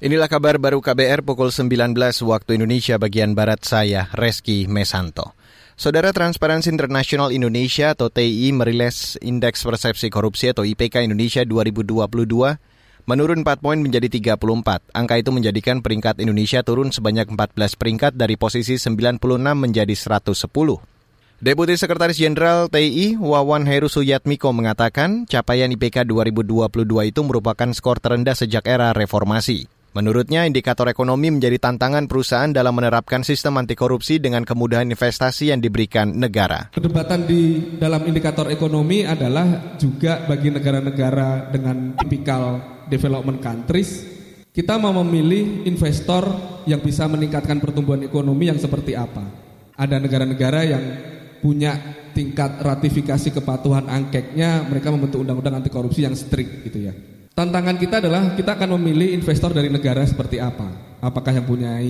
Inilah kabar baru KBR pukul 19 waktu Indonesia bagian Barat saya, Reski Mesanto. Saudara Transparansi Internasional Indonesia atau TI merilis Indeks Persepsi Korupsi atau IPK Indonesia 2022 menurun 4 poin menjadi 34. Angka itu menjadikan peringkat Indonesia turun sebanyak 14 peringkat dari posisi 96 menjadi 110. Deputi Sekretaris Jenderal TI Wawan Heru Suyatmiko mengatakan capaian IPK 2022 itu merupakan skor terendah sejak era reformasi. Menurutnya, indikator ekonomi menjadi tantangan perusahaan dalam menerapkan sistem anti korupsi dengan kemudahan investasi yang diberikan negara. Perdebatan di dalam indikator ekonomi adalah juga bagi negara-negara dengan tipikal development countries, kita mau memilih investor yang bisa meningkatkan pertumbuhan ekonomi yang seperti apa. Ada negara-negara yang punya tingkat ratifikasi kepatuhan angkeknya, mereka membentuk undang-undang anti korupsi yang strict gitu ya. Tantangan kita adalah kita akan memilih investor dari negara seperti apa. Apakah yang punya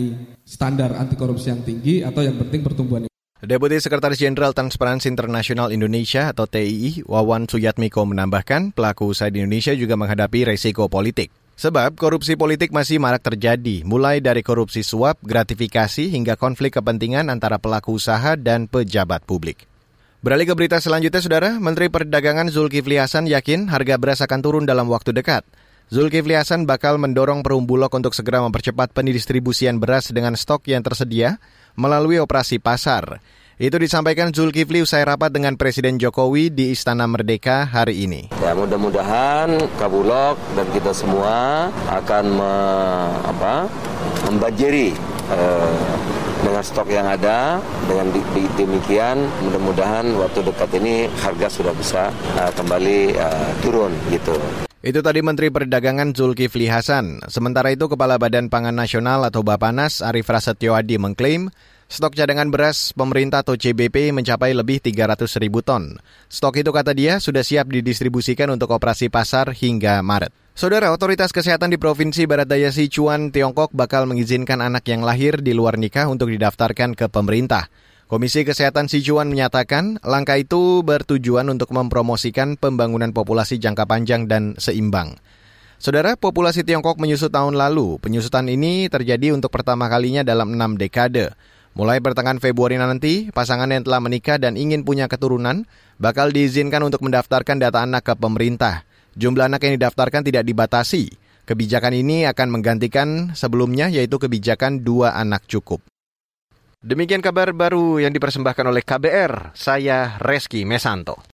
standar anti korupsi yang tinggi atau yang penting pertumbuhan Deputi Sekretaris Jenderal Transparansi Internasional Indonesia atau TII, Wawan Suyatmiko menambahkan, pelaku usaha di Indonesia juga menghadapi resiko politik. Sebab korupsi politik masih marak terjadi, mulai dari korupsi suap, gratifikasi, hingga konflik kepentingan antara pelaku usaha dan pejabat publik. Beralih ke berita selanjutnya, Saudara. Menteri Perdagangan Zulkifli Hasan yakin harga beras akan turun dalam waktu dekat. Zulkifli Hasan bakal mendorong Perum Bulog untuk segera mempercepat pendistribusian beras dengan stok yang tersedia melalui operasi pasar. Itu disampaikan Zulkifli usai rapat dengan Presiden Jokowi di Istana Merdeka hari ini. Ya mudah-mudahan Kabulok dan kita semua akan me, apa, membanjiri eh, dengan stok yang ada dengan di, demikian mudah-mudahan waktu dekat ini harga sudah bisa uh, kembali uh, turun gitu. Itu tadi Menteri Perdagangan Zulkifli Hasan. Sementara itu Kepala Badan Pangan Nasional atau Bapanas Arif Prasetyo Adi mengklaim stok cadangan beras pemerintah atau CBP mencapai lebih 300 ribu ton. Stok itu kata dia sudah siap didistribusikan untuk operasi pasar hingga Maret. Saudara, otoritas kesehatan di Provinsi Barat Daya Sichuan, Tiongkok bakal mengizinkan anak yang lahir di luar nikah untuk didaftarkan ke pemerintah. Komisi Kesehatan Sichuan menyatakan langkah itu bertujuan untuk mempromosikan pembangunan populasi jangka panjang dan seimbang. Saudara, populasi Tiongkok menyusut tahun lalu. Penyusutan ini terjadi untuk pertama kalinya dalam enam dekade. Mulai pertengahan Februari nanti, pasangan yang telah menikah dan ingin punya keturunan bakal diizinkan untuk mendaftarkan data anak ke pemerintah. Jumlah anak yang didaftarkan tidak dibatasi. Kebijakan ini akan menggantikan sebelumnya yaitu kebijakan dua anak cukup. Demikian kabar baru yang dipersembahkan oleh KBR, saya Reski Mesanto.